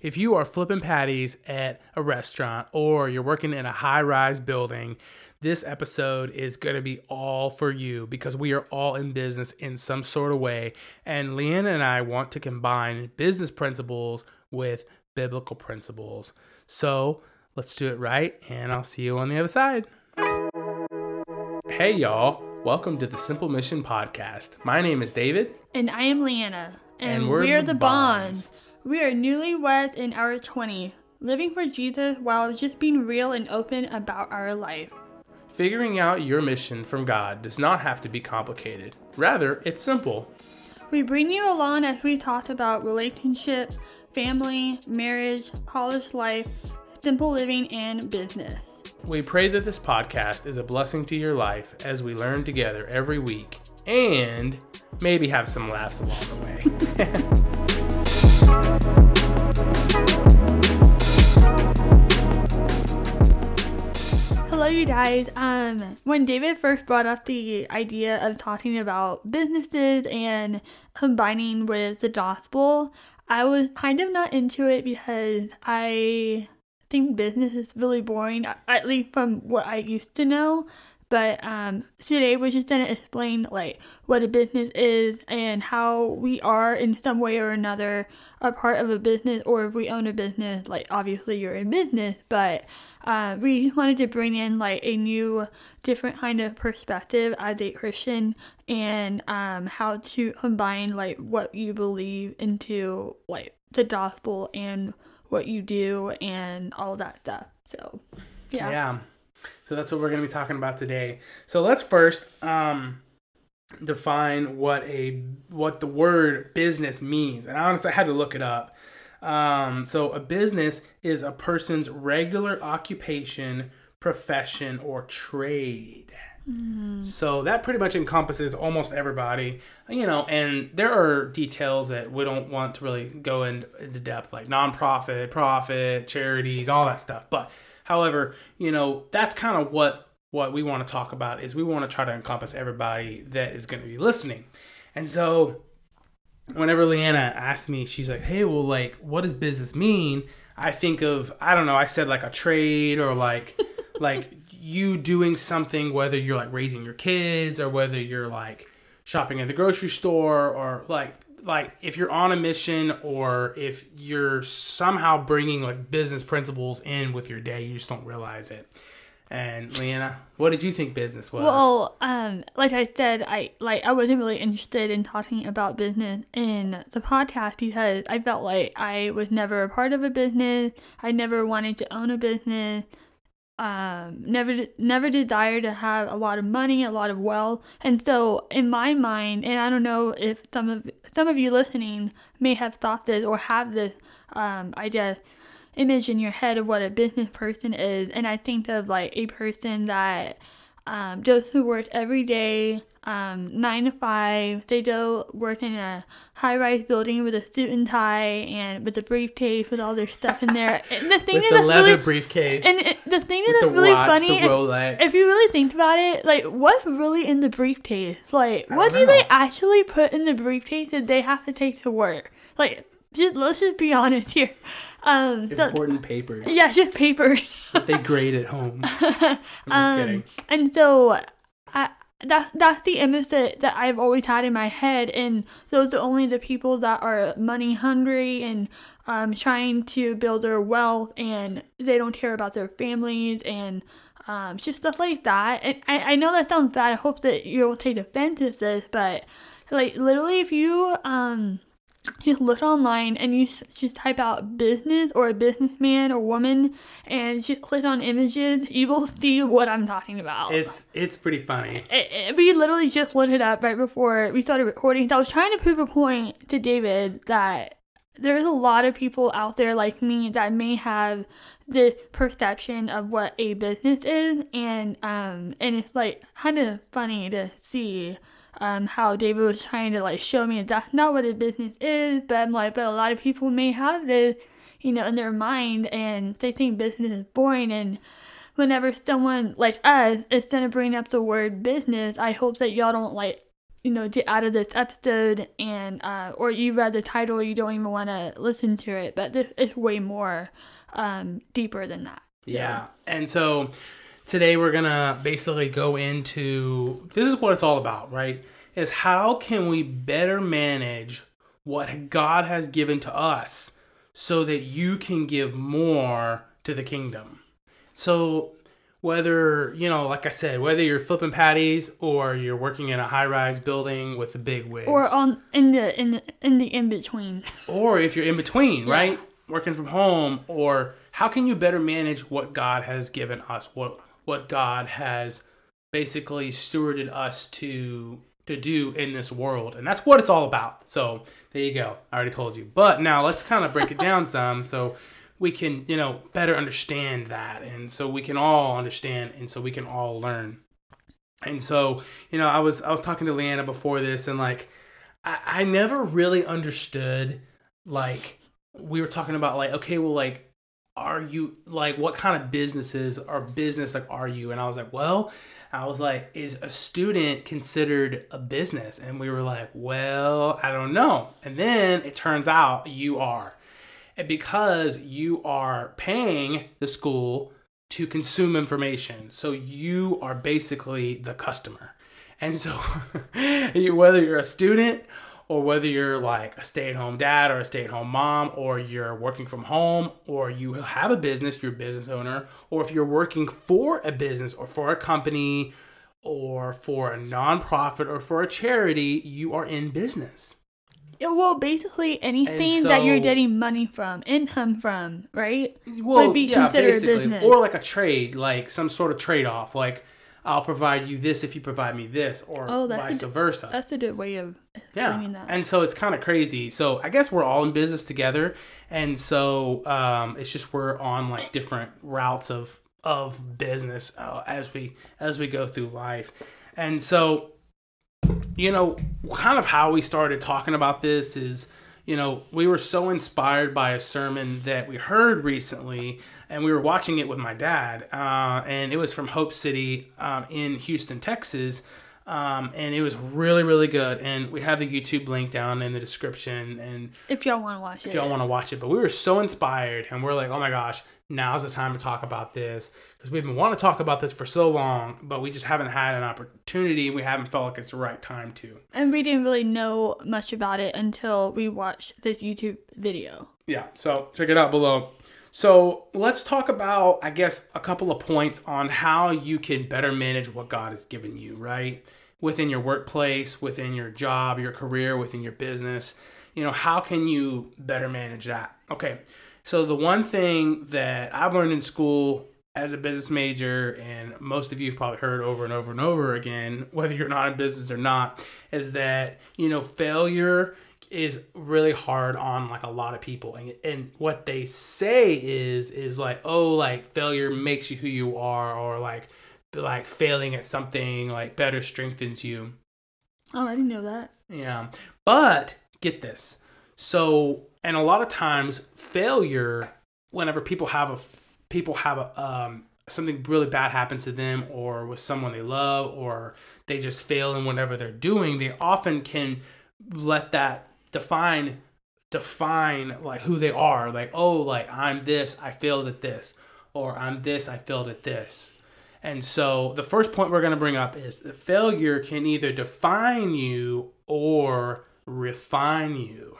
If you are flipping patties at a restaurant or you're working in a high rise building, this episode is going to be all for you because we are all in business in some sort of way. And Leanna and I want to combine business principles with biblical principles. So let's do it right, and I'll see you on the other side. Hey, y'all. Welcome to the Simple Mission Podcast. My name is David. And I am Leanna. And And, we're we're, the the, Bonds. Bonds. We are newlyweds in our 20s, living for Jesus while just being real and open about our life. Figuring out your mission from God does not have to be complicated. Rather, it's simple. We bring you along as we talk about relationship, family, marriage, college life, simple living, and business. We pray that this podcast is a blessing to your life as we learn together every week and maybe have some laughs along the way. you guys. Um, when David first brought up the idea of talking about businesses and combining with the gospel, I was kind of not into it because I think business is really boring, at least from what I used to know. But um, today we're just gonna explain like what a business is and how we are in some way or another a part of a business, or if we own a business, like obviously you're in business, but uh, we just wanted to bring in like a new, different kind of perspective as a Christian and um, how to combine like what you believe into like the gospel and what you do and all that stuff. So, yeah. yeah. So that's what we're going to be talking about today. So let's first um, define what a what the word business means. And honestly, I had to look it up. Um, so a business is a person's regular occupation, profession, or trade. So that pretty much encompasses almost everybody, you know, and there are details that we don't want to really go in- into depth, like nonprofit, profit, charities, all that stuff. But however, you know, that's kind of what what we want to talk about is we want to try to encompass everybody that is going to be listening. And so whenever Leanna asked me, she's like, "Hey, well, like, what does business mean?" I think of I don't know. I said like a trade or like like you doing something, whether you're like raising your kids or whether you're like shopping at the grocery store or like like if you're on a mission or if you're somehow bringing like business principles in with your day, you just don't realize it. And Leanna, what did you think business was? Well, um, like I said, I like I wasn't really interested in talking about business in the podcast because I felt like I was never a part of a business. I never wanted to own a business. Um, never, never desire to have a lot of money, a lot of wealth, and so in my mind, and I don't know if some of some of you listening may have thought this or have this um, idea image in your head of what a business person is. And i think of like a person that um, goes to work every day um, nine to five they go work in a high-rise building with a suit and tie and with a briefcase with all their stuff in there and the thing with is the leather really briefcase, and it, the thing is the that's really watch, funny the if- if you really think about it, like what's really in the briefcase? Like what do they actually put in the briefcase that they have to take to work? Like just, let's just be honest here. Um, so, important papers yeah, just papers. they grade at home. I'm just um, kidding. And so that that's the image that, that I've always had in my head and those are only the people that are money hungry and um, trying to build their wealth and they don't care about their families and um, just stuff like that. And I, I know that sounds bad. I hope that you'll take offense to this, but like literally if you um just look online and you just type out business or a businessman or woman and just click on images, you will see what I'm talking about. It's it's pretty funny. It- it- we literally just looked it up right before we started recording. So I was trying to prove a point to David that there's a lot of people out there like me that may have the perception of what a business is, and um, and it's like kind of funny to see um how David was trying to like show me that's not what a business is, but I'm like, but a lot of people may have this, you know, in their mind, and they think business is boring and whenever someone like us is gonna bring up the word business, I hope that y'all don't like you know get out of this episode and uh, or you read the title you don't even want to listen to it but this is way more um, deeper than that. Yeah. And so today we're gonna basically go into this is what it's all about right? Is how can we better manage what god has given to us so that you can give more to the kingdom? So whether you know like i said whether you're flipping patties or you're working in a high-rise building with a big wigs. Or on in the in the, in the in between or if you're in between right? Working from home or how can you better manage what god has given us? What what god has basically stewarded us to to do in this world. And that's what it's all about. So there you go. I already told you. But now let's kind of break it down some so we can you know better understand that. And so we can all understand and so we can all learn. And so you know i was i was talking to leanna before this and like i, I never really understood like we were talking about like okay well like are you like what kind of businesses or business like are you and i was like well i was like is a student considered a business and we were like well i don't know and then it turns out you are and because you are paying the school to consume information. So you are basically the customer. And so whether you're a student or whether you're like a stay-at-home dad or a stay-at-home mom or you're working from home or you have a business, you're a business owner, or if you're working for a business or for a company or for a nonprofit or for a charity, you are in business. Yeah, well, basically anything so- that you're getting money from, income from, right? well, would be yeah, considered basically, business. or like a trade, like some sort of trade off, like I'll provide you this if you provide me this, or Oh, that's a vice d- versa. That's a good way of yeah, that. and so it's kind of crazy. So I guess we're all in business together, and so um, it's just we're on like different routes of of business uh, as we as we go through life, and so you know, kind of how we started talking about this is, you know, we were so inspired by a sermon that we heard recently, and we were watching it with my dad, uh, and it was from Hope City um, in Houston, Texas. Um, and it was really, really good. And we have the YouTube link down in the description. And if y'all want to watch if it. If y'all want to watch it. But we were so inspired, and we're like, oh my gosh, now's the time to talk about this because we've been wanting to talk about this for so long, but we just haven't had an opportunity. We haven't felt like it's the right time to. and we didn't really know much about it until we watched this YouTube video. Yeah, so check it out below. So let's talk about, I guess, a couple of points on how you can better manage what God has given you, right? Within your workplace, within your job, your career, within your business. You know, how can you better manage that? Okay, so the one thing that I've learned in school as a business major, and most of you have probably heard over and over and over again, whether you're not in business or not, is that, you know, failure is really hard on like a lot of people. And, and what they say is is like oh like failure makes you who you are or like like failing at something like better strengthens you. Oh, I didn't know that. yeah. But get this. So and a lot of times failure whenever people have a people have a um something really bad happens to them or with someone they love or they just fail in whatever they're doing they often can let that define define like who they are. Like oh like i'm this i failed at this or i'm this i failed at this. And so the first point we're going to bring up is failure can either define you or refine you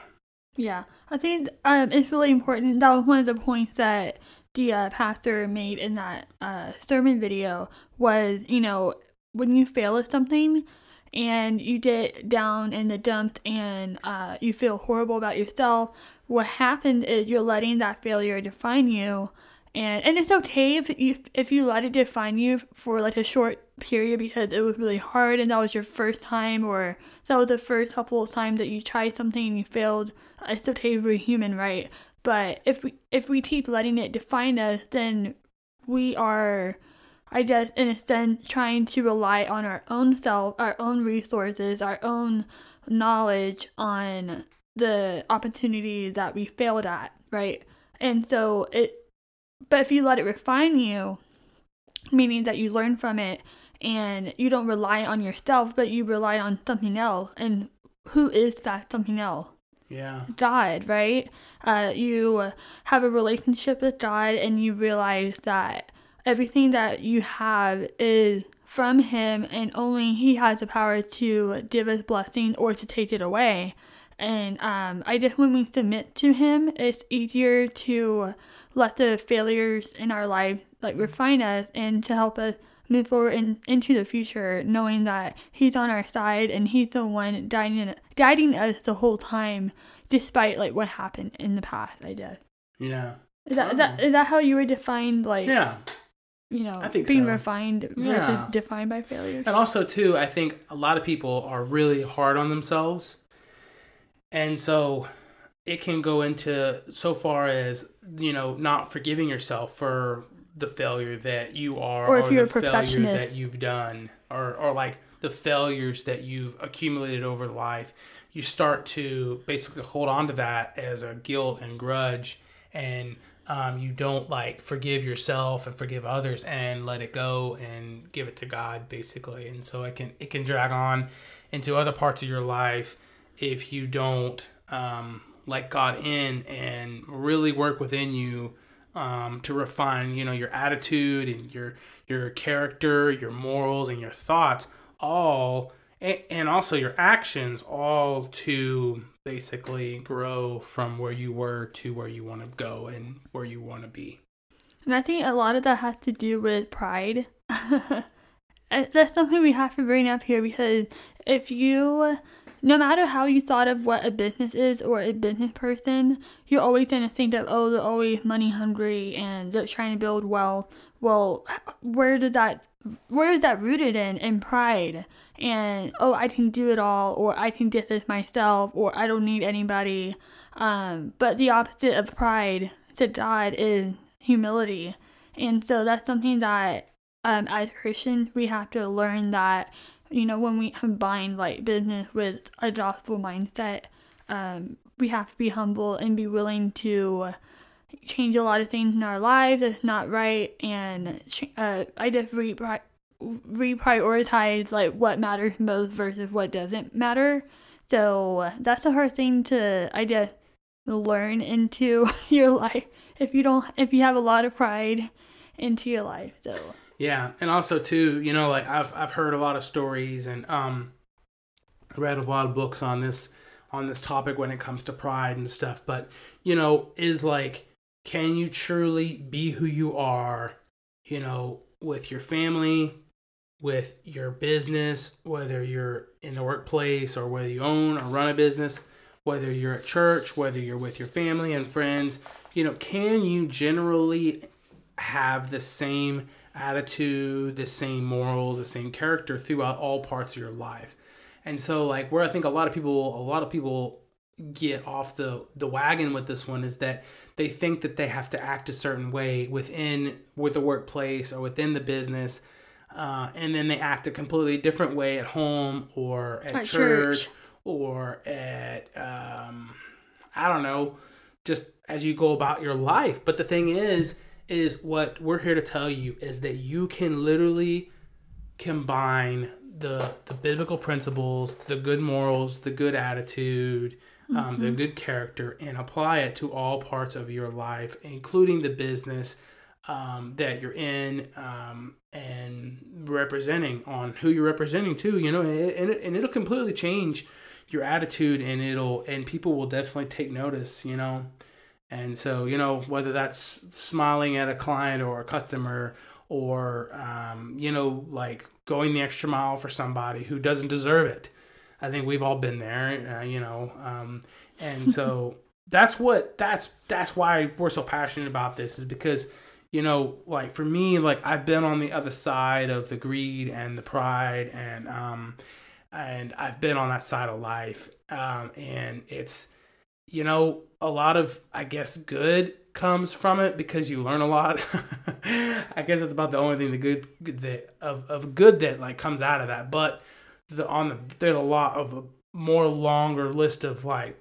Yeah, I think um, it's really important. That was one of the points that the uh, pastor made in that uh, sermon video was, you know, when you fail at something and you get down in the dumps and uh, you feel horrible about yourself, what happens is you're letting that failure define you. And, and it's okay if you if you let it define you for like a short period because it was really hard and that was your first time or that was the first couple of times that you tried something and you failed. It's okay we're human right? But if we if we keep letting it define us then we are i guess in a sense trying to rely on our own self our own resources our own knowledge on the opportunity that we failed at right? And so it but if you let it refine you meaning that you learn from it and you don't rely on yourself, but you rely on something else. And who is that something else? Yeah. God, right? Uh, you have a relationship with God and you realize that everything that you have is from Him and only He has the power to give us blessing or to take it away. And um, I just, when we submit to Him, it's easier to let the failures in our life like refine us and to help us move forward in, into the future, knowing that He's on our side and He's the one guiding, guiding us the whole time, despite like what happened in the past. I guess. Yeah. Is that, is that oh. is that how you would define like Yeah. you know I think being so. refined versus Yeah. defined by failures? And also too, I think a lot of people are really hard on themselves. And so it can go into so far as, you know, not forgiving yourself for the failure that you are Or if you're a the failure perfectionist. that you've done or or like the failures that you've accumulated over life. You start to basically hold on to that as a guilt and grudge and um, you don't like forgive yourself and forgive others and let it go and give it to God basically and so it can it can drag on into other parts of your life if you don't um, let God in and really work within you um, to refine you know your attitude and your your character your morals and your thoughts all and, and also your actions all to basically grow from where you were to where you want to go and where you want to be And I think a lot of that has to do with pride. Uh, That's something we have to bring up here because if you, no matter how you thought of what a business is or a business person, you're always going to think of, oh, they're always money hungry and they're trying to build wealth. Well, where did that, where is that rooted in? In pride. And, oh, I can do it all, or I can get this myself, or I don't need anybody. Um, but the opposite of pride to God is humility. And so that's something that um, as Christians we have to learn that, you know, when we combine like business with a gospel mindset, um, we have to be humble and be willing to change a lot of things in our lives that's not right and uh, I just repri- reprioritize like what matters most versus what doesn't matter. So that's a hard thing to I guess learn into your life if you don't if you have a lot of pride into your life. So Yeah, and also too, you know, like I've I've heard a lot of stories and um read a lot of books on this on this topic when it comes to pride and stuff, but you know, is like can you truly be who you are, you know, with your family, with your business, whether you're in the workplace or whether you own or run a business, whether you're at church, whether you're with your family and friends, you know, can you generally have the same attitude, the same morals, the same character throughout all parts of your life. And so like where I think a lot of people a lot of people get off the the wagon with this one is that they think that they have to act a certain way within with the workplace or within the business uh, and then they act a completely different way at home or at, At church, church. or at um, I don't know just as you go about your life but the thing is is what we're here to tell you is that you can literally combine the the biblical principles, the good morals, the good attitude, um, the good character, and apply it to all parts of your life, including the business um, that you're in um, and representing on who you're representing too. You know, and, and, it, and it'll completely change your attitude, and it'll and people will definitely take notice. You know. And so, you know, whether that's smiling at a client or a customer or, um, you know, like going the extra mile for somebody who doesn't deserve it. I think we've all been there, uh, you know. Um, and so that's what, that's, that's why we're so passionate about this is because, you know, like for me, like I've been on the other side of the greed and the pride and, um, and I've been on that side of life. Um, and it's, you know, a lot of I guess good comes from it because you learn a lot. I guess it's about the only thing the good that of, of good that like comes out of that. But the on the there's a lot of a more longer list of like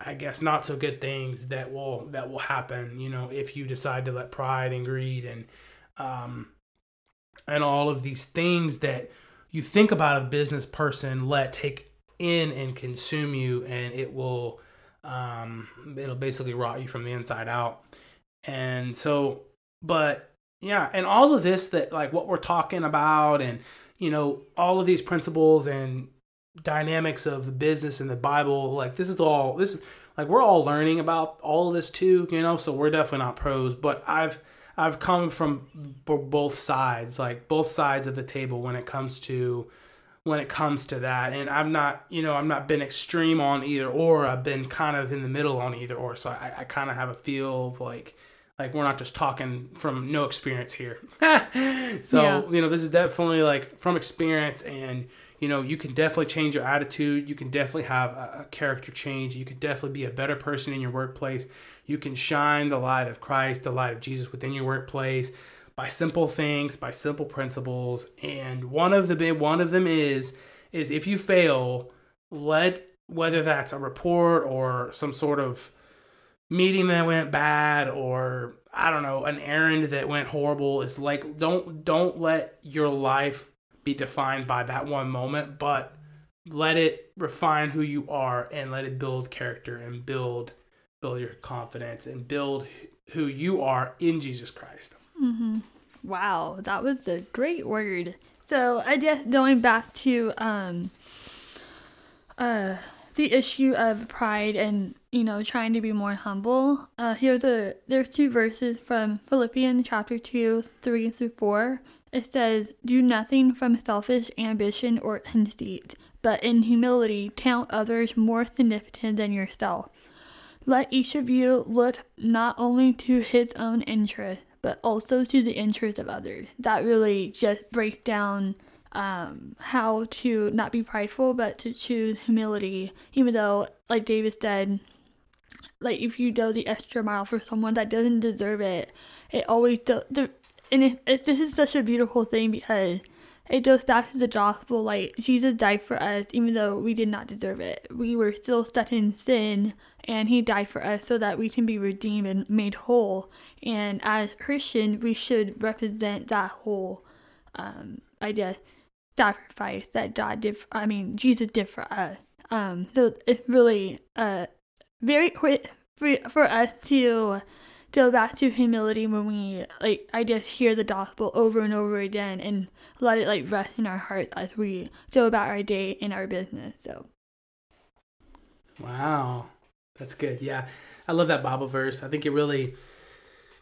I guess not so good things that will that will happen, you know, if you decide to let pride and greed and um and all of these things that you think about a business person let take in and consume you and it will um, it'll basically rot you from the inside out. And so but yeah and all of this that like what we're talking about and you know all of these principles and dynamics of the business and the bible like this is all this is like we're all learning about all of this too you know so we're definitely not pros but i've i've come from both sides like both sides of the table when it comes to when it comes to that. And i'm not you know i'm not been extreme on either or. I've been kind of in the middle on either or. So i, I kind of have a feel of like like we're not just talking from no experience here. So Yeah. you know this is definitely like from experience. And you know you can definitely change your attitude. You can definitely have a, a character change. You can definitely be a better person in your workplace. You can shine the light of christ the light of jesus within your workplace by simple things by simple principles and one of the one of them is is if you fail let whether that's a report or some sort of meeting that went bad or I don't know, an errand that went horrible is like don't don't let your life be defined by that one moment, but let it refine who you are and let it build character and build build your confidence and build who you are in Jesus Christ. Mm-hmm. Wow, that was a great word. So I guess going back to um uh the issue of pride and you know trying to be more humble. Uh here's a there's two verses from Philippians chapter two, three through four. It says, Do nothing from selfish ambition or conceit, but in humility count others more significant than yourself. Let each of you look not only to his own interest, but also to the interest of others. That really just breaks down um, how to not be prideful, but to choose humility. Even though, like David said, like if you go the extra mile for someone that doesn't deserve it, it always do, the and it, it, this is such a beautiful thing because it goes back to the gospel. Like Jesus died for us, even though we did not deserve it. We were still stuck in sin, and He died for us so that we can be redeemed and made whole. And as Christians, we should represent that whole, um, I guess, sacrifice that God did. For, I mean, Jesus did for us. Um, so it's really uh very quick for, for us to go back to humility when we like I just hear the gospel over and over again and let it like rest in our hearts as we go about our day in our business. So Wow. That's good. Yeah. I love that Bible verse. I think it really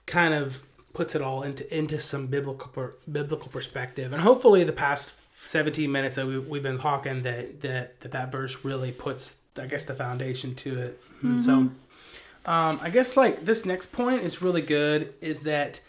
kind of puts it all into into some biblical per, biblical perspective. And hopefully the past 17 minutes that we, we've been talking that, that that that verse really puts I guess the foundation to it. And so mm-hmm. Um, I guess like this next point is really good is that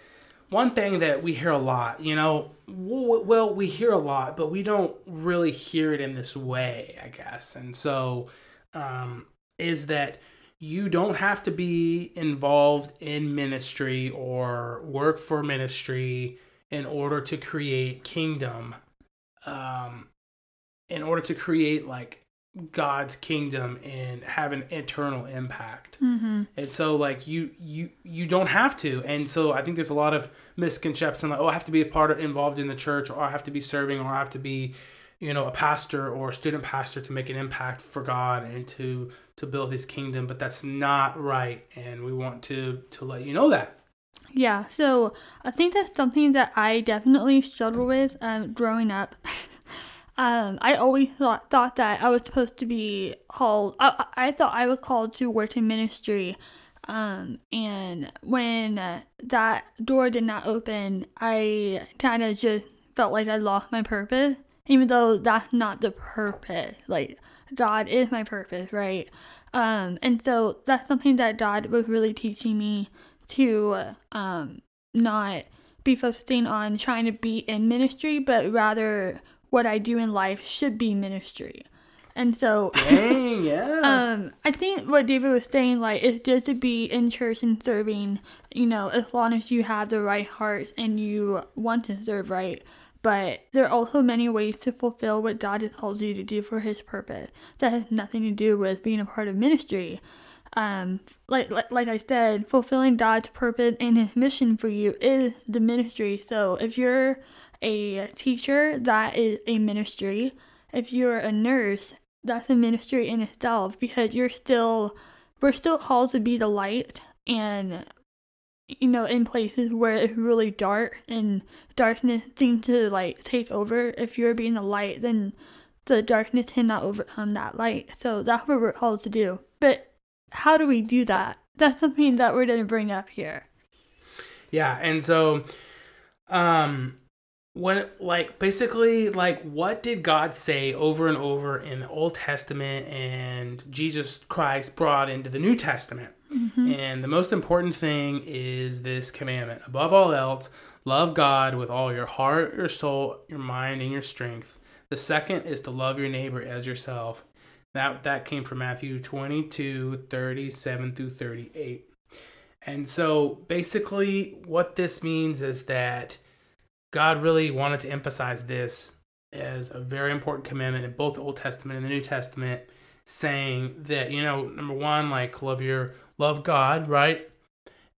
one thing that we hear a lot, you know, well, we hear a lot, but we don't really hear it in this way, I guess. And so, um, is that you don't have to be involved in ministry or work for ministry in order to create kingdom, um, in order to create like God's kingdom and have an eternal impact. mm-hmm. And so like you you you don't have to. And so I think there's a lot of misconception like oh I have to be a part of involved in the church or I have to be serving or I have to be you know a pastor or a student pastor to make an impact for God and to to build his kingdom but that's not right and we want to to let you know that. Yeah, so I think that's something that I definitely struggled with um, growing up. um, I always thought, thought that I was supposed to be called, I, I thought I was called to work in ministry. Um, and when that door did not open, I kind of just felt like I lost my purpose, even though that's not the purpose. Like, God is my purpose, right? Um, and so that's something that God was really teaching me to um, not be focusing on trying to be in ministry, but rather what I do in life should be ministry. And so, Dang, yeah. um, I think what David was saying, like, is just to be in church and serving, you know, as long as you have the right heart and you want to serve right. But there are also many ways to fulfill what God has called you to do for His purpose that has nothing to do with being a part of ministry. Um, like, like like I said, fulfilling God's purpose and His mission for you is the ministry. So if you're a teacher, that is a ministry. If you're a nurse, that's a ministry in itself because you're still we're still called to be the light and you know in places where it's really dark and darkness seems to like take over if you're being the light then the darkness cannot overcome that light so that's what we're called to do but how do we do that? That's something that we're going to bring up here. Yeah and so um when like basically like what did god say over and over in the old testament and jesus christ brought into the new testament? Mm-hmm. and the most important thing is this commandment. Above all else love god with all your heart your soul your mind and your strength. The second is to love your neighbor as yourself that that came from matthew 22 37 through 38 and so basically what this means is that God really wanted to emphasize this as a very important commandment in both the Old Testament and the New Testament, saying that, you know, number one, like love your love God, right?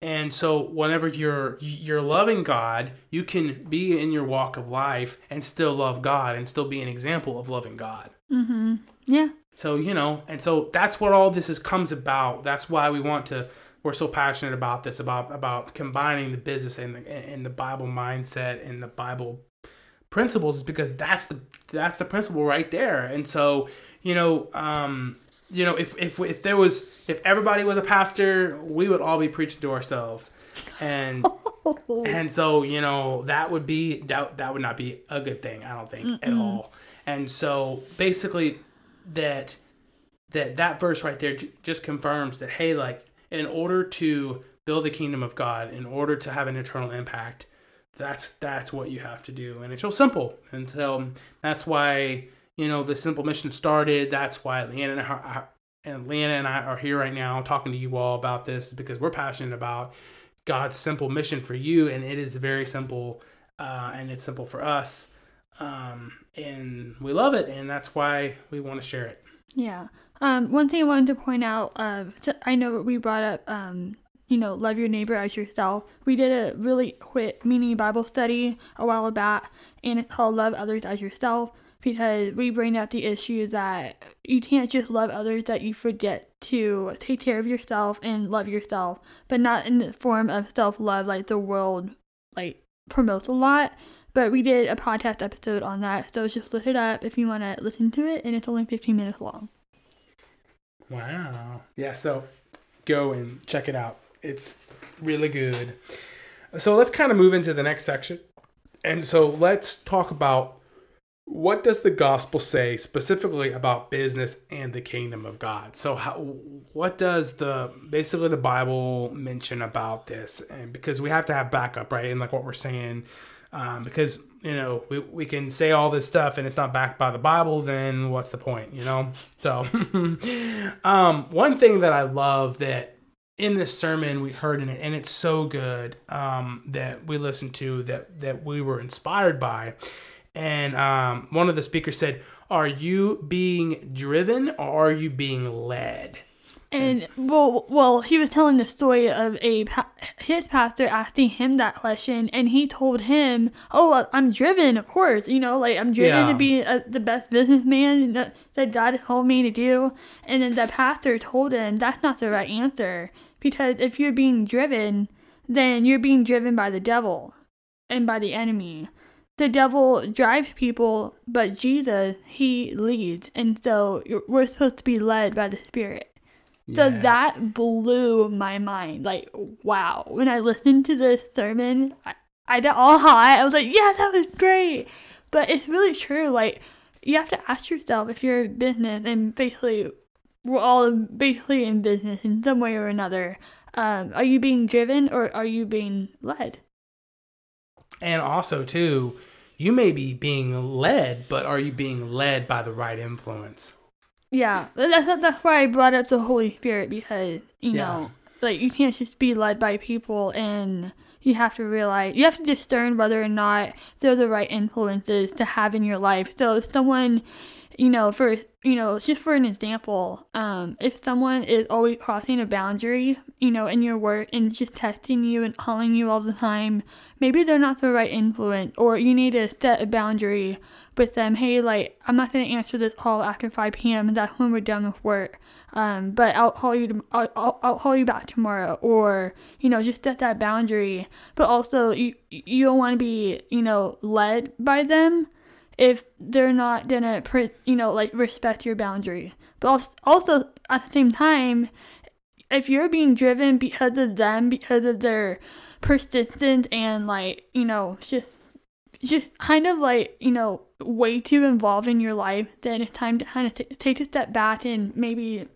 And so whenever you're you're loving God, you can be in your walk of life and still love God and still be an example of loving God. Mm-hmm. Yeah. So you know, and so that's what all this is comes about. That's why we want to we're so passionate about this about about combining the business and the and the Bible mindset and the Bible principles is because that's the that's the principle right there. And so, you know, um, you know, if if if there was if everybody was a pastor, we would all be preaching to ourselves. And and so, you know, that would be that that would not be a good thing, I don't think, Mm-mm. at all. And so basically that that that verse right there just confirms that hey, like in order to build the kingdom of God, in order to have an eternal impact, that's that's what you have to do, and it's so simple. And so that's why you know the simple mission started. That's why Leanna and I, and I are here right now talking to you all about this because we're passionate about God's simple mission for you, and it is very simple, uh, and it's simple for us, um, and we love it, and that's why we want to share it. Yeah. Um, one thing I wanted to point out, uh, I know we brought up, um, you know, love your neighbor as yourself. We did a really quick mini Bible study a while back, and it's called Love Others as Yourself because we bring up the issue that you can't just love others, that you forget to take care of yourself and love yourself, but not in the form of self love like the world like promotes a lot. But we did a podcast episode on that, so just look it up if you want to listen to it, and it's only 15 minutes long. Wow. Yeah, so go and check it out. It's really good. So let's kind of move into the next section. And so let's talk about what does the gospel say specifically about business and the kingdom of God? So how what does the basically the Bible mention about this? And because we have to have backup, right? And like what we're saying um, because you know we, we can say all this stuff and it's not backed by the bible then what's the point you know? So um, one thing that i love that in this sermon we heard in it and it's so good um, that we listened to that that we were inspired by and um, one of the speakers said are you being driven or are you being led and well, well, he was telling the story of a his pastor asking him that question, and he told him, "Oh, I'm driven, of course. You know, like I'm driven yeah. to be a, the best businessman that that God told me to do." And then the pastor told him that's not the right answer because if you're being driven, then you're being driven by the devil and by the enemy. The devil drives people, but Jesus, he leads, and so we're supposed to be led by the Spirit. So yes. that blew my mind. Like, wow. When I listened to this sermon, I, I got all hot. I was like, yeah, that was great. But it's really true. Like, you have to ask yourself if you're in business, and basically, we're all basically in business in some way or another. Um, are you being driven or are you being led? And also, too, you may be being led, but are you being led by the right influence? Yeah, that's that's why I brought up the Holy Spirit because you yeah. know, like you can't just be led by people, and you have to realize you have to discern whether or not they're the right influences to have in your life. So if someone, you know, for you know, just for an example, um, if someone is always crossing a boundary, you know, in your work and just testing you and calling you all the time, maybe they're not the right influence, or you need to set a boundary with them. Hey, like, I'm not going to answer this call after 5 p.m. That's when we're done with work. Um, but I'll call you. To, I'll, I'll, I'll call you back tomorrow, or you know, just set that boundary. But also, you you don't want to be you know led by them if they're not gonna you know like respect your boundary but also at the same time if you're being driven because of them because of their persistence and like you know just just kind of like you know way too involved in your life then it's time to kind of t- take a step back and maybe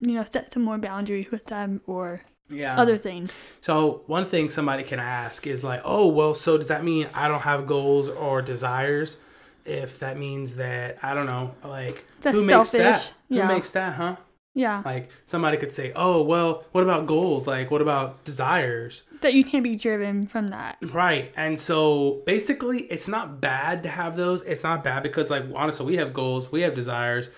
you know set some more boundaries with them or yeah. other things. So one thing somebody can ask is like, oh well, so does that mean I don't have goals or desires? if that means that I don't know, like That's who makes that? Yeah. Who makes that, huh? Yeah. Like somebody could say, "Oh, well, what about goals? Like what about desires?" That you can't be driven from that. Right. And so basically, it's not bad to have those. It's not bad because like honestly, we have goals, we have desires.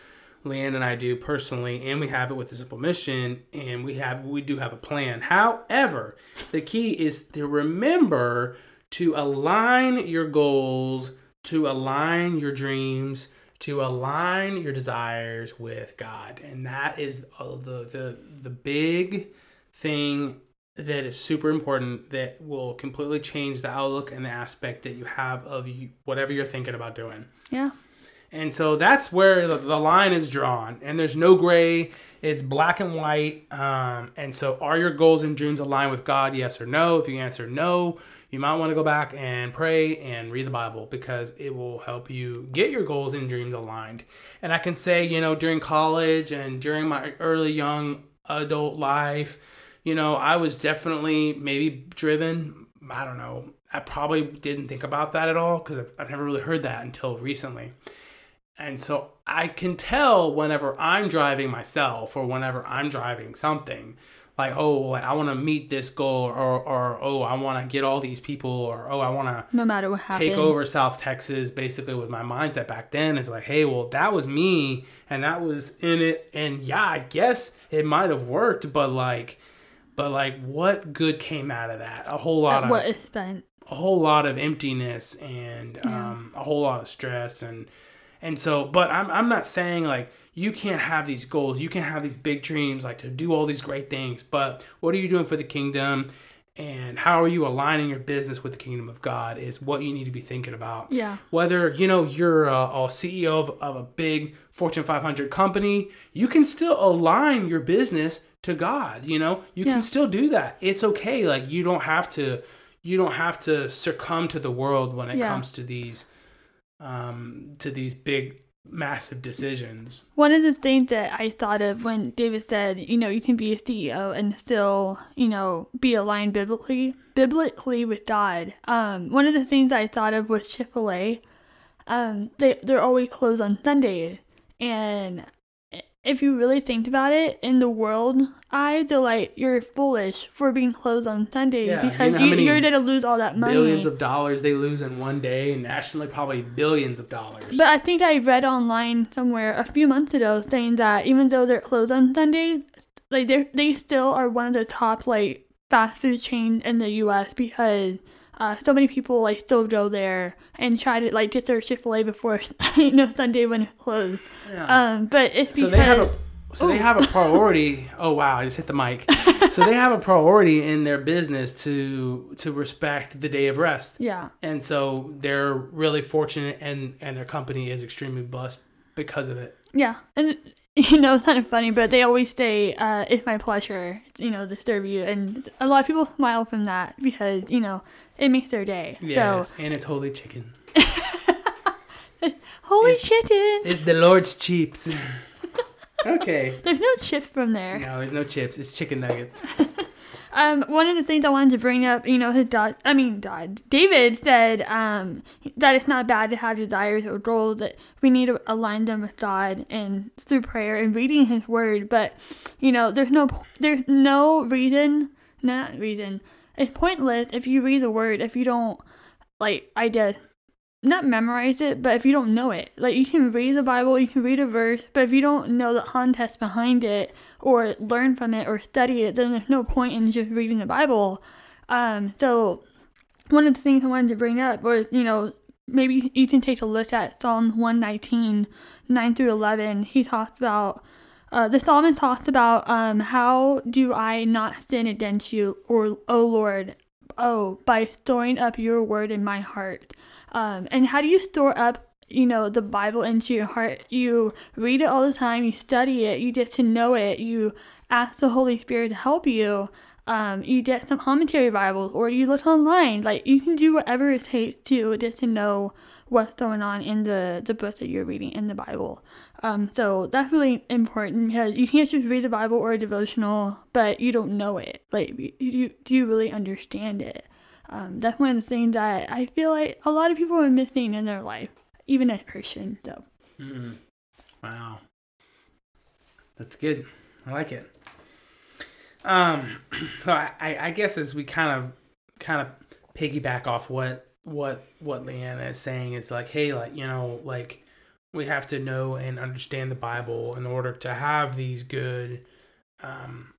Leanne and I do personally, and we have it with the simple mission, and we have we do have a plan. However, the key is to remember to align your goals to align your dreams, to align your desires with God. And that is the the the big thing that is super important that will completely change the outlook and the aspect that you have of you, whatever you're thinking about doing. Yeah. And so that's where the, the line is drawn, and there's no gray. It's black and white. Um, and so, are your goals and dreams aligned with God? Yes or no? If you answer no, you might want to go back and pray and read the Bible because it will help you get your goals and dreams aligned. And I can say, you know, during college and during my early young adult life, you know, I was definitely maybe driven. I don't know. I probably didn't think about that at all because I've, I've never really heard that until recently. And so I can tell whenever I'm driving myself or whenever I'm driving something like oh like I want to meet this goal or or oh I want to get all these people or oh I want to no matter what happens take over South Texas basically with my mindset back then is like hey well that was me and that was in it and yeah I guess it might have worked but like but like what good came out of that? A whole lot of what a whole lot of emptiness and yeah. um, a whole lot of stress and and so but I'm I'm not saying like you can't have these goals, you can't have these big dreams, like to do all these great things. But what are you doing for the kingdom? And how are you aligning your business with the kingdom of God is what you need to be thinking about. Yeah. Whether, you know, you're a, a CEO of, of a big Fortune 500 company, you can still align your business to God, you know? You yeah. can still do that. It's okay. Like you don't have to you don't have to succumb to the world when it yeah. comes to these um to these big massive decisions. One of the things that I thought of when David said, you know, you can be a CEO and still, you know, be aligned biblically biblically with God. Um, one of the things I thought of was Chick-fil-A. Um, they they're always closed on Sundays. And if you really think about it, in the world I like you're foolish for being closed on Sundays yeah, because you, are gonna lose all that money. Billions of dollars they lose in one day, nationally probably billions of dollars. But I think I read online somewhere a few months ago saying that even though they're closed on Sundays, like they they still are one of the top like fast food chains in the U.S. because uh, so many people like still go there and try to like get their Chick Fil A before you know Sunday when it's closed. Yeah. Um, but it's so because, they have a so Ooh. they have a priority. oh wow, I just hit the mic. so they have a priority in their business to to respect the day of rest. Yeah. And so they're really fortunate, and and their company is extremely blessed because of it. Yeah, and you know, it's kind of funny, but they always say, uh, "It's my pleasure," you know, serve you, and a lot of people smile from that because you know it makes their day. Yes, so. and it's holy chicken. holy it's, chicken! It's the Lord's chips. okay. There's no chips from there. No, there's no chips. It's chicken nuggets. Um, one of the things I wanted to bring up, you know, his dad, I mean, dad, David said um, that it's not bad to have desires or goals, that we need to align them with God and through prayer and reading his word. But, you know, there's no, there's no reason, not reason, it's pointless if you read the word, if you don't, like, I did not memorize it, but if you don't know it, like you can read the Bible, you can read a verse, but if you don't know the context behind it or learn from it or study it, then there's no point in just reading the Bible. Um, so one of the things I wanted to bring up was, you know, maybe you can take a look at Psalm 119, 9 through 11. He talks about, uh, the psalmist talks about, um, how do I not sin against you, or, oh Lord, oh, by storing up your word in my heart. Um, and how do you store up, you know, the Bible into your heart? You read it all the time, you study it, you get to know it, you ask the Holy Spirit to help you. Um, you get some commentary Bibles, or you look online. Like you can do whatever it takes to get to know what's going on in the the book that you're reading in the Bible. Um, so that's really important because you can't just read the Bible or a devotional, but you don't know it. Like, you do you really understand it? Um, that's one of the things that I feel like a lot of people are missing in their life, even as Christians. So. Mm-mm. Wow. That's good. I like it. Um, so I, I guess as we kind of kind of piggyback off what what what Leanna is saying is like, hey, like you know, like we have to know and understand the Bible in order to have these good um,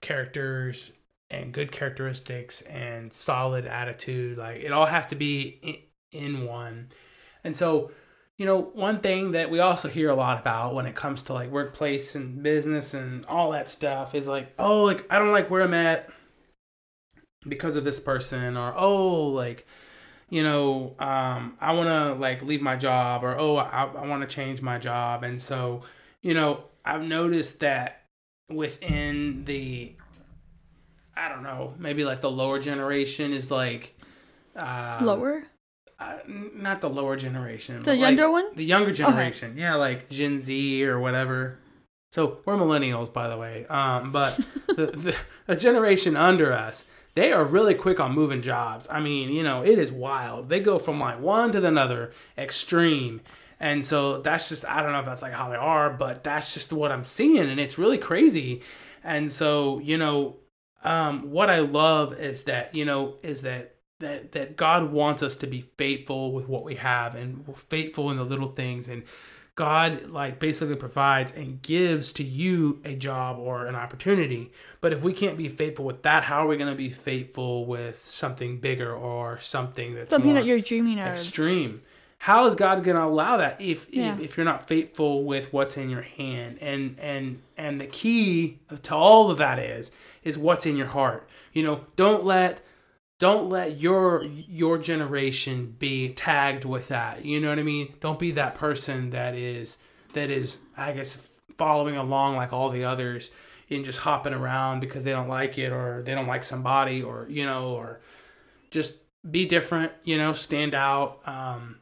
characters and good characteristics and solid attitude. Like it all has to be in, one. And so you know, one thing that we also hear a lot about when it comes to like workplace and business and all that stuff is like, oh, like I don't like where I'm at because of this person, or oh, like, you know, um, I want to like leave my job, or oh, I, I want to change my job. And so, you know, I've noticed that within the, I don't know, maybe like the lower generation is like, um, lower uh, not the lower generation. The younger like, one? The younger generation. Okay. Yeah, like Gen Z or whatever. So we're millennials, by the way. Um, but the, the, the generation under us, they are really quick on moving jobs. I mean, you know, it is wild. They go from like one to another extreme. And so that's just, I don't know if that's like how they are, but that's just what I'm seeing. And it's really crazy. And so, you know, um, what I love is that, you know, is that that that God wants us to be faithful with what we have and faithful in the little things and God like basically provides and gives to you a job or an opportunity. But if we can't be faithful with that, how are we going to be faithful with something bigger or something that's something that you're dreaming of? Extreme. How is God going to allow that if, yeah. if if you're not faithful with what's in your hand? And and and the key to all of that is is what's in your heart. You know, don't let don't let your your generation be tagged with that you know what i mean don't be that person that is that is i guess following along like all the others and just hopping around because they don't like it or they don't like somebody or you know or just be different you know stand out um,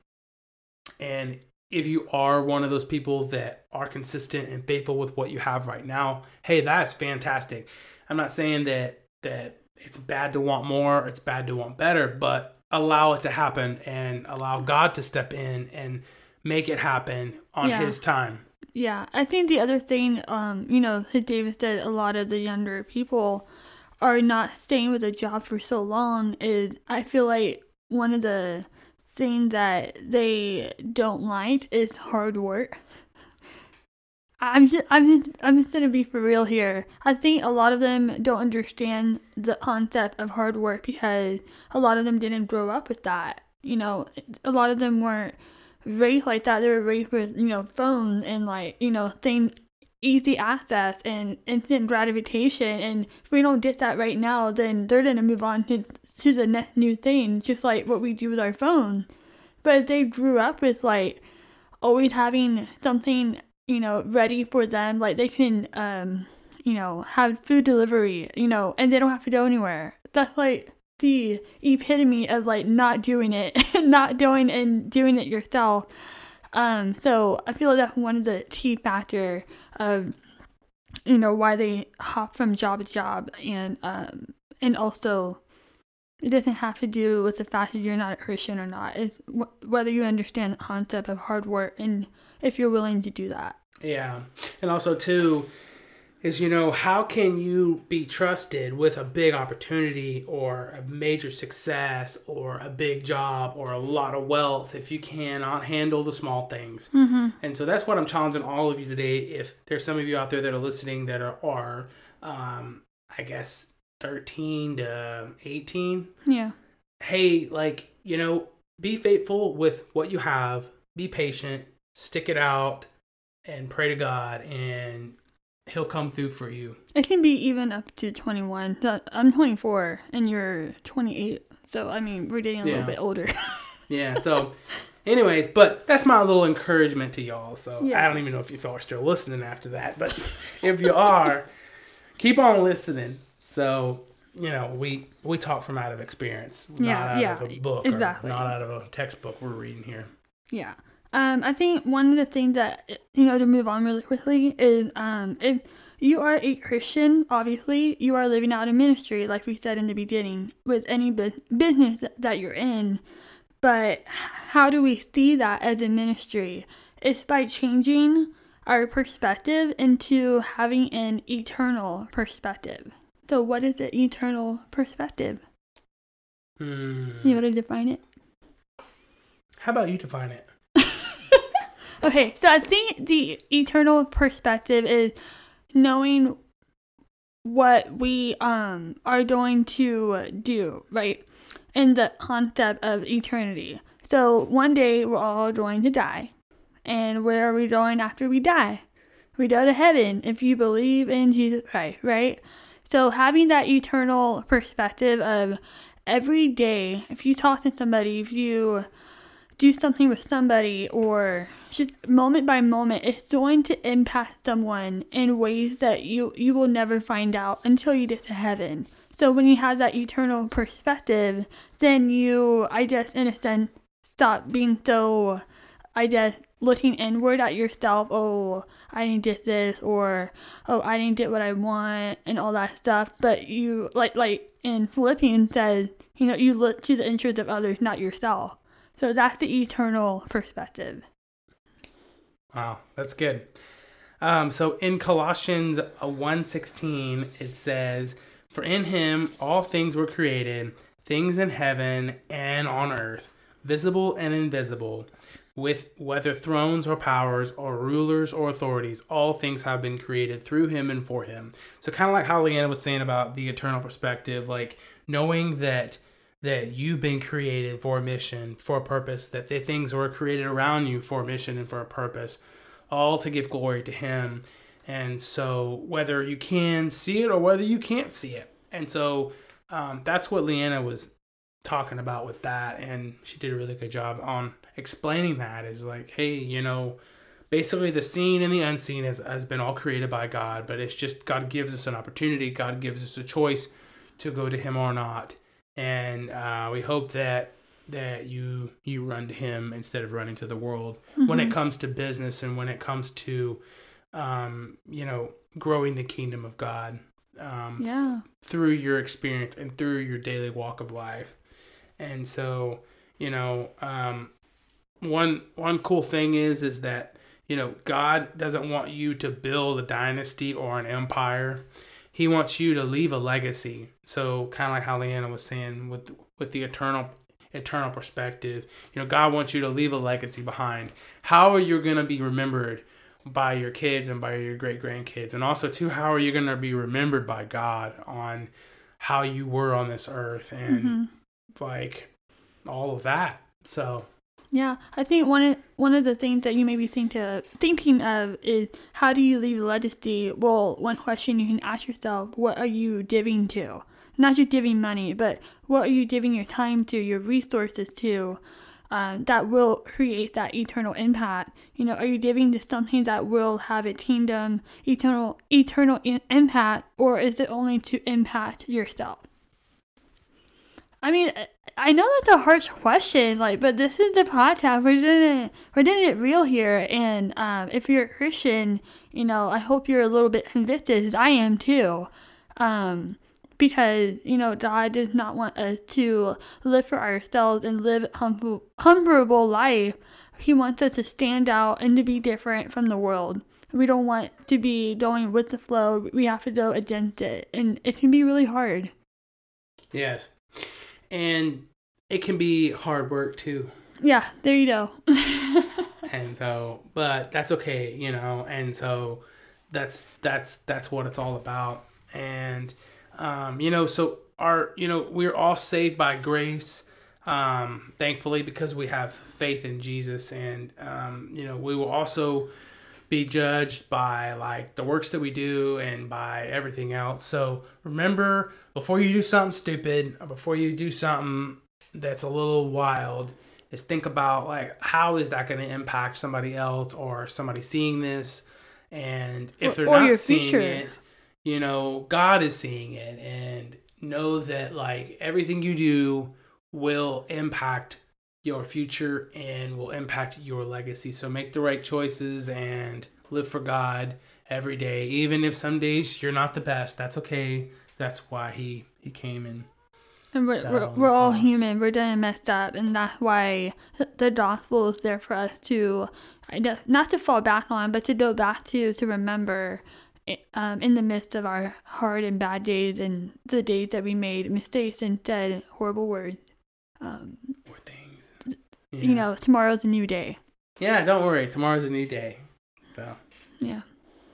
and if you are one of those people that are consistent and faithful with what you have right now hey that's fantastic i'm not saying that that it's bad to want more, it's bad to want better, but allow it to happen and allow God to step in and make it happen on yeah. his time. Yeah, I think the other thing, um, you know, David said a lot of the younger people are not staying with a job for so long is I feel like one of the things that they don't like is hard work. I'm just, I'm just, I'm just gonna be for real here. I think a lot of them don't understand the concept of hard work because a lot of them didn't grow up with that. You know, a lot of them weren't raised like that. They were raised with, you know, phones and like, you know, things, easy access and instant gratification. And if we don't get that right now, then they're gonna move on to to the next new thing, just like what we do with our phone. But if they grew up with like always having something you know, ready for them. Like they can, um, you know, have food delivery, you know, and they don't have to go anywhere. That's like the epitome of like not doing it, not doing and doing it yourself. Um, so I feel like that's one of the key factor of, you know, why they hop from job to job and, um, and also it doesn't have to do with the fact that you're not a Christian or not. It's wh- whether you understand the concept of hard work and if you're willing to do that. Yeah, and also too, is you know how can you be trusted with a big opportunity or a major success or a big job or a lot of wealth if you cannot handle the small things Mm-hmm. and so that's what i'm challenging all of you today if there's some of you out there that are listening that are, are um, i guess 13 to 18 Yeah. hey like you know be faithful with what you have be patient stick it out and pray to god and he'll come through for you It can be even up to 21. I'm 24 and you're 28. So, I mean, we're getting a Yeah. little bit older. Yeah. So, anyways, but that's my little encouragement to y'all. So I don't even know if you all are still listening after that, but if you are, keep on listening. So you know, we we talk from out of experience, not Yeah, out yeah, of a book, exactly. or not out of a textbook we're reading here. Yeah. Um, I think one of the things that you know to move on really quickly is um, if you are a Christian, obviously you are living out a ministry, like we said in the beginning, with any bu- business that- that you're in. But how do we see that as a ministry? It's by changing our perspective into having an eternal perspective. So, what is the eternal perspective? Hmm. You want to define it? How about you define it? Okay, so I think the eternal perspective is knowing what we um are going to do, right? In the concept of eternity. So one day we're all going to die. And where are we going after we die? We go to heaven if you believe in Jesus Christ, right? So having that eternal perspective of every day, if you talk to somebody, if you do something with somebody or just moment by moment it's going to impact someone in ways that you you will never find out until you get to heaven. So when you have that eternal perspective then you i guess in a sense stop being so i guess looking inward at yourself oh i didn't get this or oh i didn't get what i want and all that stuff but you like like in philippians says you know you look to the interests of others not yourself so that's the eternal perspective. Wow, that's good. Um, so in Colossians uh, 1.16, it says, For in him all things were created, things in heaven and on earth, visible and invisible, with whether thrones or powers or rulers or authorities, all things have been created through him and for him. So kind of like how Leanna was saying about the eternal perspective, like knowing that that you've been created for a mission, for a purpose, that the things were created around you for a mission and for a purpose, all to give glory to Him. And so, whether you can see it or whether you can't see it. And so, um, that's what Leanna was talking about with that. And she did a really good job on explaining that is like, hey, you know, basically the seen and the unseen has, has been all created by God, but it's just God gives us an opportunity, God gives us a choice to go to Him or not. And uh, we hope that that you you run to him instead of running to the world. When it comes to business and when it comes to um, you know growing the kingdom of God um, Yeah. through your experience and through your daily walk of life. And so you know um, one one cool thing is is that you know God doesn't want you to build a dynasty or an empire he wants you to leave a legacy. So kind of like how Leanna was saying with with the eternal eternal perspective, you know, God wants you to leave a legacy behind. How are you going to be remembered by your kids and by your great grandkids? And also too, how are you going to be remembered by God on how you were on this earth and Mhm. like all of that. So Yeah, I think one of one of the things that you may be think of, thinking of is how do you leave a legacy? Well, one question you can ask yourself: What are you giving to? Not just giving money, but what are you giving your time to, your resources to? Um, that will create that eternal impact. You know, are you giving to something that will have a kingdom eternal eternal in- impact, or is it only to impact yourself? I mean, I- know that's a harsh question, like, but this is the podcast. We're doing it, we're doing it real here, and um, if you're a Christian, you know, I hope you're a little bit convicted, as I am too, um, because you know, God does not want us to live for ourselves and live a humble life. He wants us to stand out and to be different from the world. we don't want to be going with the flow. We have to go against it, and it can be really hard. Yes, and it can be hard work too. Yeah, there you go. and so, but that's okay, you know. And so, that's that's that's what it's all about. And um, you know, so our you know we're all saved by grace um, thankfully because we have faith in jesus and um, you know we will also be judged by like the works that we do and by everything else so remember before you do something stupid or before you do something that's a little wild is think about like how is that going to impact somebody else or somebody seeing this and if they're Or- not seeing future. it you know god is seeing it and know that like everything you do will impact your future and will impact your legacy so make the right choices and live for god every day even if some days you're not the best that's okay that's why he he came in And we're, we're, we're all human. We're done and messed up. And that's why the gospel is there for us to, not to fall back on, but to go back to, to remember um, in the midst of our hard and bad days and the days that we made mistakes and said horrible words. Um, You know, tomorrow's a new day. yeah don't worry tomorrow's a new day so Yeah.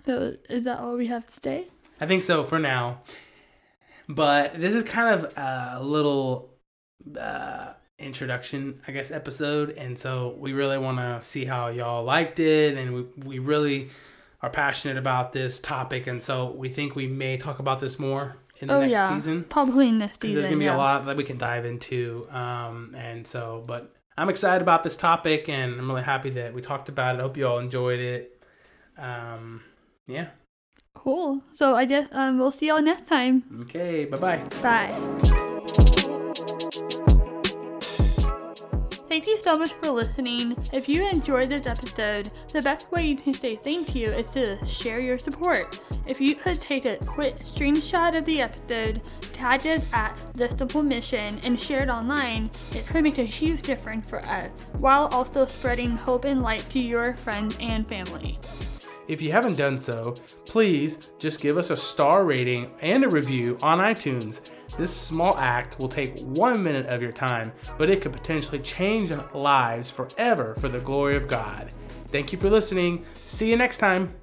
So is that all we have to say? I think so for now. But this is kind of a little uh, introduction, I guess, episode. And so we really want to see how y'all liked it. And we, we really are passionate about this topic. And so we think we may talk about this more in the oh next yeah, season. probably in this Because season. there's going to be yeah. a lot that we can dive into. Um, and so, but I'm excited about this topic. And I'm really happy that we talked about it. I hope you all enjoyed it. Um, yeah. Cool. So I guess um, we'll see y'all next time. Okay. Bye bye bye. Thank you so much for listening. If you enjoyed this episode, the best way you can say thank you is to share your support. If you could take a quick screenshot of the episode, tag it at The Simple Mission, and share it online, it could make a huge difference for us, while also spreading hope and light to your friends and family. If you haven't done so, please just give us a star rating and a review on iTunes. This small act will take one minute of your time, but it could potentially change lives forever for the glory of God. Thank you for listening. See you next time.